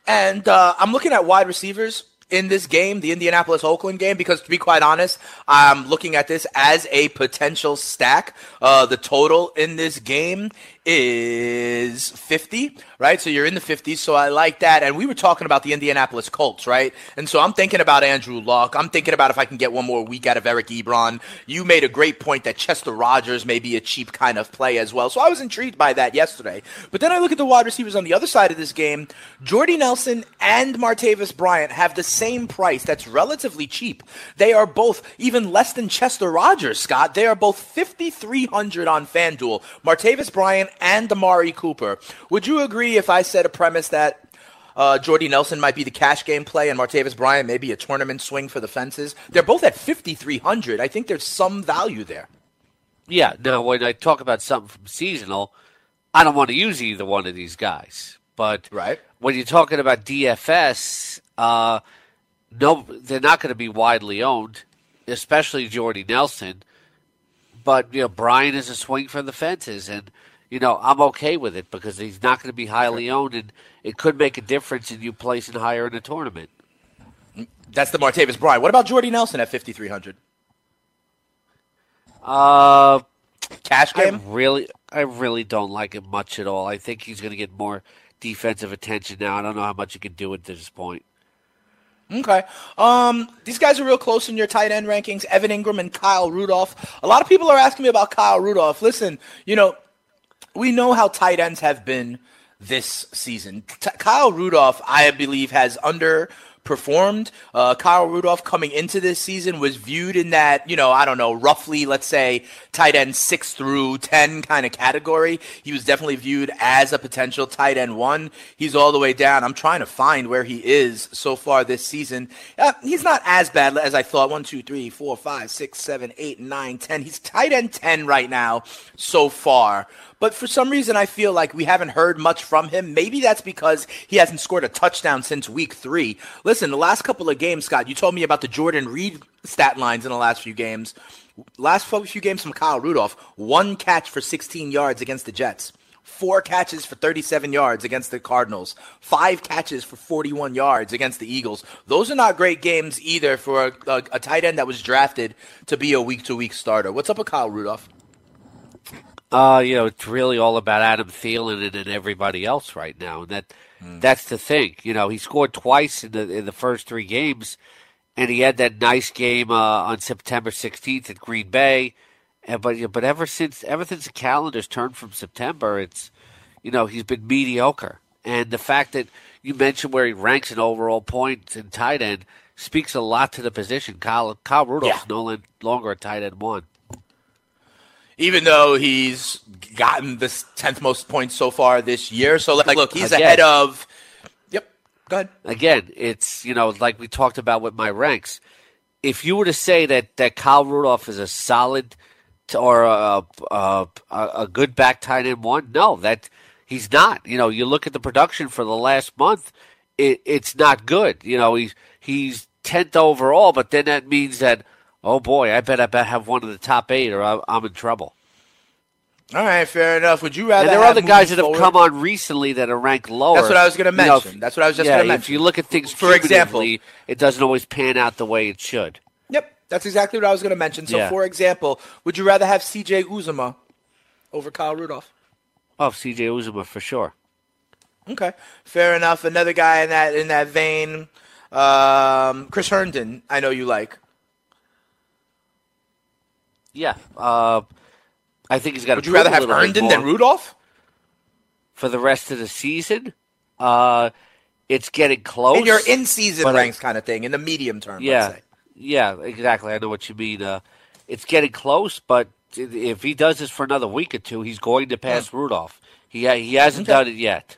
and uh, I'm looking at wide receivers in this game, the Indianapolis Oakland game, because to be quite honest, I'm looking at this as a potential stack. Uh, the total in this game is 50, right? So you're in the 50s. So I like that. And we were talking about the Indianapolis Colts, right? And so I'm thinking about Andrew Luck. I'm thinking about if I can get one more week out of Eric Ebron. You made a great point that Chester Rogers may be a cheap kind of play as well. So I was intrigued by that yesterday. But then I look at the wide receivers on the other side of this game. Jordy Nelson and Martavis Bryant have the same price that's relatively cheap. They are both even less than Chester Rogers, Scott. They are both 5,300 on FanDuel. Martavis Bryant and Amari Cooper. Would you agree if I said a premise that uh, Jordy Nelson might be the cash game play and Martavis Bryant may be a tournament swing for the fences? They're both at 5,300. I think there's some value there. Yeah, now when I talk about something from seasonal, I don't want to use either one of these guys. But right. when you're talking about DFS, uh, no, they're not going to be widely owned, especially Jordy Nelson. But you know, Bryant is a swing for the fences, and you know, I'm okay with it because he's not going to be highly owned, and it could make a difference in you placing higher in the tournament. That's the Martavis Bryant. What about Jordy Nelson at 5,300? Uh, cash game. I really, I really don't like it much at all. I think he's going to get more defensive attention now. I don't know how much he can do at this point. Okay. Um, these guys are real close in your tight end rankings. Evan Engram and Kyle Rudolph. A lot of people are asking me about Kyle Rudolph. Listen, you know, we know how tight ends have been this season. T- Kyle Rudolph, I believe, has under performed. Uh, Kyle Rudolph coming into this season was viewed in that, you know, I don't know, roughly, let's say, tight end six through 10 kind of category. He was definitely viewed as a potential tight end one. He's all the way down. I'm trying to find where he is so far this season. Uh, he's not as bad as I thought. One, two, three, four, five, six, seven, eight, nine, ten. He's tight end 10 right now so far. But for some reason, I feel like we haven't heard much from him. Maybe that's because he hasn't scored a touchdown since week three. Listen, the last couple of games, Scott, you told me about the Jordan Reed stat lines in the last few games. Last few games from Kyle Rudolph, one catch for 16 yards against the Jets four catches for 37 yards against the Cardinals, five catches for 41 yards against the Eagles. Those are not great games either for a, a, a tight end that was drafted to be a week to week starter. What's up with Kyle Rudolph? Uh, you know, it's really all about Adam Thielen and, and everybody else right now. And that mm. that's the thing. You know, he scored twice in the in the first three games, and he had that nice game uh, on September 16th at Green Bay. And but but ever since ever since the calendar's turned from September, it's you know he's been mediocre. And the fact that you mentioned where he ranks in overall points in tight end speaks a lot to the position. Kyle Kyle Rudolph's yeah. no longer a tight end one even though he's gotten the 10th most points so far this year. So, like, look, he's Again. ahead of. Yep. Go ahead. Again, it's, you know, like we talked about with my ranks. If you were to say that, that Kyle Rudolph is a solid or a, a, a good back tight end one, no, that he's not. You know, you look at the production for the last month, it, it's not good. You know, he's, he's 10th overall, but then that means that oh boy, I bet I bet have one of the top eight, or I'm in trouble. All right, fair enough. Would you rather? And there are other guys that have come on recently that are ranked lower. That's what I was going to mention. You know, That's what I was just yeah, going to mention. If you look at things, for example, it doesn't always pan out the way it should. Yep, that's exactly what I was going to mention. So, yeah. for example, would you rather have C.J. Uzomah over Kyle Rudolph? Oh, C.J. Uzomah for sure. Okay, fair enough. Another guy in that in that vein, um, Chris Herndon. I know you like. Yeah, uh, I think he's got. Would you rather have Herndon than Rudolph for the rest of the season? Uh, it's getting close. in your in season but, uh, ranks kind of thing, in the medium term. Yeah, say. yeah, exactly. I know what you mean. Uh, it's getting close, but if he does this for another week or two, he's going to pass Rudolph. He he hasn't Okay. done it yet.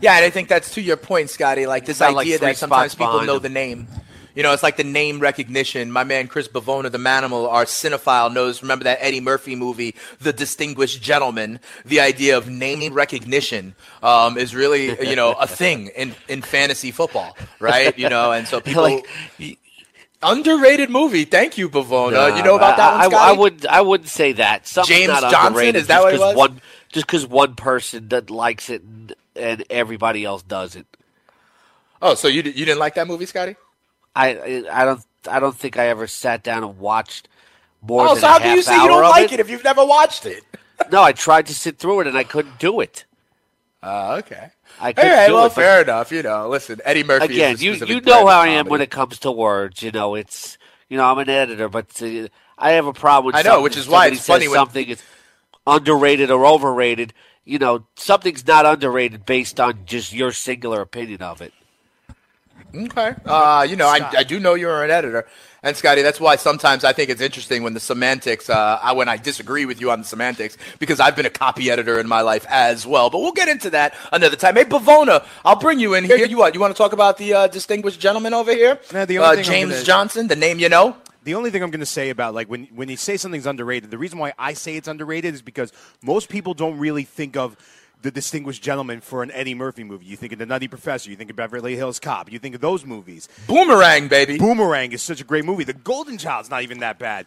Yeah, and I think that's to your point, Scotty. Like this not like idea that sometimes people know him. the name. You know, it's like the name recognition. My man Chris Bivona, the Manimal, our cinephile, knows. Remember that Eddie Murphy movie, The Distinguished Gentleman? The idea of name recognition um, is really, you know, a thing in, in fantasy football, right? You know, and so people. Like, underrated movie. Thank you, Bivona. You know about that I, one, I, I would I wouldn't say that. Something's James Johnson? Is that what it was? One just because one person that likes it and, and everybody else doesn't. Oh, so you, you didn't like that movie, Scotty? I I don't I don't think I ever sat down and watched more Oh, so how can you say you don't like it if you've never watched it? No, I tried to sit through it and I couldn't do it. Uh, okay. I All couldn't right, do well, it. fair enough. You know, listen, Eddie Murphy. again, is you you know how I am when it comes to words. You know, it's you know I'm an editor, but uh, I have a problem. with I know, which is why it's funny when- something is underrated or overrated. You know, something's not underrated based on just your singular opinion of it. Okay. Uh, you know, I, I do know you're an editor. And Scotty, that's why sometimes I think it's interesting when the semantics, uh, I, when I disagree with you on the semantics, because I've been a copy editor in my life as well. But we'll get into that another time. Hey, Bivona, I'll bring you in here. You what? You want to talk about the uh, distinguished gentleman over here? No, the uh, only thing James gonna- Johnson, the name you know. The only thing I'm going to say about like when when you say something's underrated, the reason why I say it's underrated is because most people don't really think of the distinguished gentleman for an Eddie Murphy movie. You think of the Nutty Professor, you think of Beverly Hills Cop, you think of those movies. Boomerang, baby. Boomerang is such a great movie. The Golden Child's not even that bad.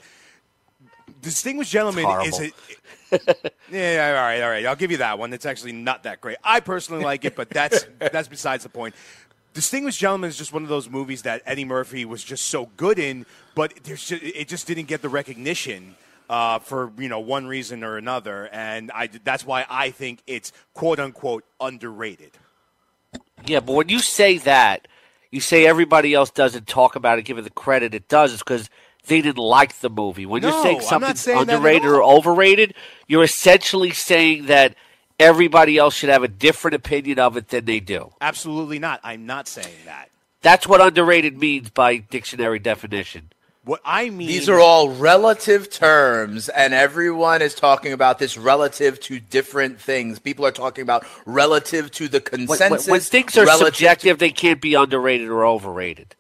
Distinguished Gentleman is a, yeah, all right, all right. I'll give you that one. It's actually not that great. I personally like it, but that's that's besides the point. Distinguished Gentleman is just one of those movies that Eddie Murphy was just so good in, but there's just, it just didn't get the recognition uh, for you know one reason or another, and I that's why I think it's quote unquote underrated. Yeah, but when you say that, you say everybody else doesn't talk about it, give it the credit it does, it's because they didn't like the movie. When No, you're saying something's saying underrated or overrated, you're essentially saying that everybody else should have a different opinion of it than they do. Absolutely not. I'm not saying that. That's what underrated means by dictionary definition. What I mean, These are all relative terms, and everyone is talking about this relative to different things. People are talking about relative to the When, when- consensus. when things are relative to- subjective, they can't be underrated or overrated.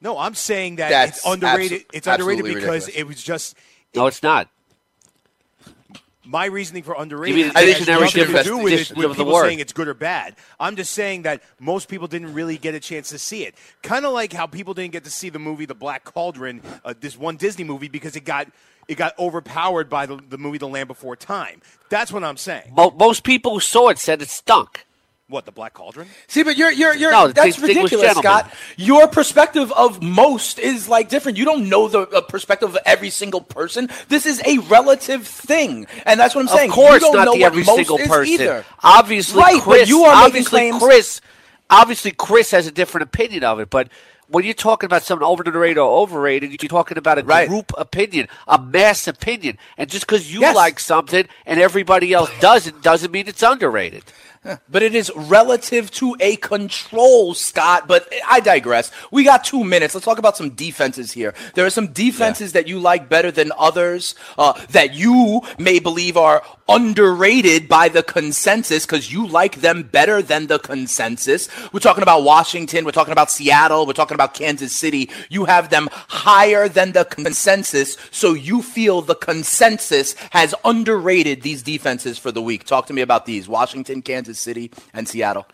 No, I'm saying that That's it's underrated. abso- it's underrated because ridiculous. it was just No, it's not. My reasoning for underrated. the has dictionary nothing to do with, it, with people saying it's good or bad. I'm just saying that most people didn't really get a chance to see it. Kind of like how people didn't get to see the movie The Black Cauldron, uh, this one Disney movie, because it got it got overpowered by the, the movie The Land Before Time. That's what I'm saying. Mo- most people who saw it said it stunk. What the Black Cauldron? See, but you're you're you're No, that's distinguished ridiculous. Scott. Your perspective of most is like different. You don't know the uh, perspective of every single person. This is a relative thing, and that's what I'm saying. Of course, you don't not know the what every most single person. Either. Obviously, Right, but Chris. you are obviously, claims- Chris. Obviously, Chris has a different opinion of it. But when you're talking about something overrated or overrated, you're talking about a Right. group opinion, a mass opinion. And just because you Yes. like something and everybody else doesn't, doesn't mean it's underrated. But it is relative to a control, Scott. But I digress. We got two minutes. Let's talk about some defenses here. There are some defenses that you like better than others uh, that you may believe are underrated by the consensus because you like them better than the consensus. We're talking about Washington. We're talking about Seattle. We're talking about Kansas City. You have them higher than the consensus, so you feel the consensus has underrated these defenses for the week. Talk to me about these Washington, Kansas City, and Seattle.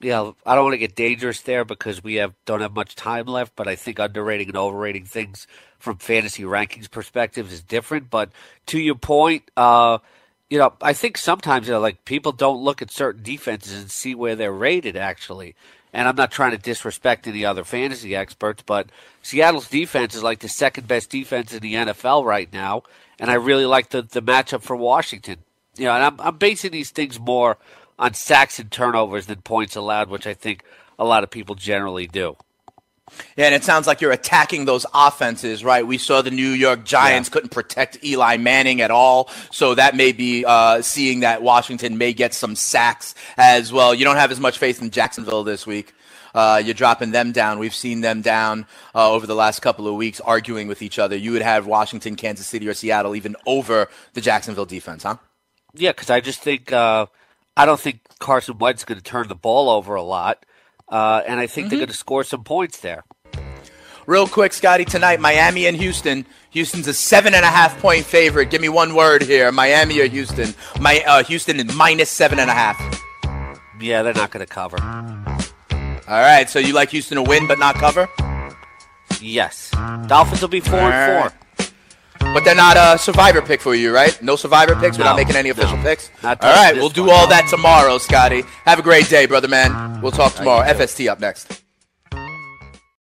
Yeah, I don't want to get dangerous there because we have don't have much time left. But I think underrating and overrating things from fantasy rankings perspectives is different. But to your point, uh, you know, I think sometimes you know, like people don't look at certain defenses and see where they're rated actually. And I'm not trying to disrespect any other fantasy experts, but Seattle's defense is like the second best defense in the NFL right now, and I really like the the matchup for Washington. You know, and I'm I'm basing these things more on sacks and turnovers than points allowed, which I think a lot of people generally do. Yeah, and it sounds like you're attacking those offenses, right? We saw the New York Giants yeah. couldn't protect Eli Manning at all, so that may be uh, seeing that Washington may get some sacks as well. You don't have as much faith in Jacksonville this week. Uh, you're dropping them down. We've seen them down uh, over the last couple of weeks, arguing with each other. You would have Washington, Kansas City, or Seattle even over the Jacksonville defense, huh? Yeah, because I just think uh, I don't think Carson Wentz going to turn the ball over a lot, uh, and I think mm-hmm. they're going to score some points there. Real quick, Scotty, tonight, Miami and Houston. Houston's a seven and a half point favorite. Give me one word here Miami or Houston? My, uh, Houston is minus seven and a half. Yeah, they're not going to cover. All right, so you like Houston to win but not cover? Yes. Dolphins will be four and four. But they're not a survivor pick for you, right? No survivor picks? No, We're not making any official no. picks? All right, we'll do all that tomorrow, Scotty. Have a great day, brother man. We'll talk tomorrow. FST up next.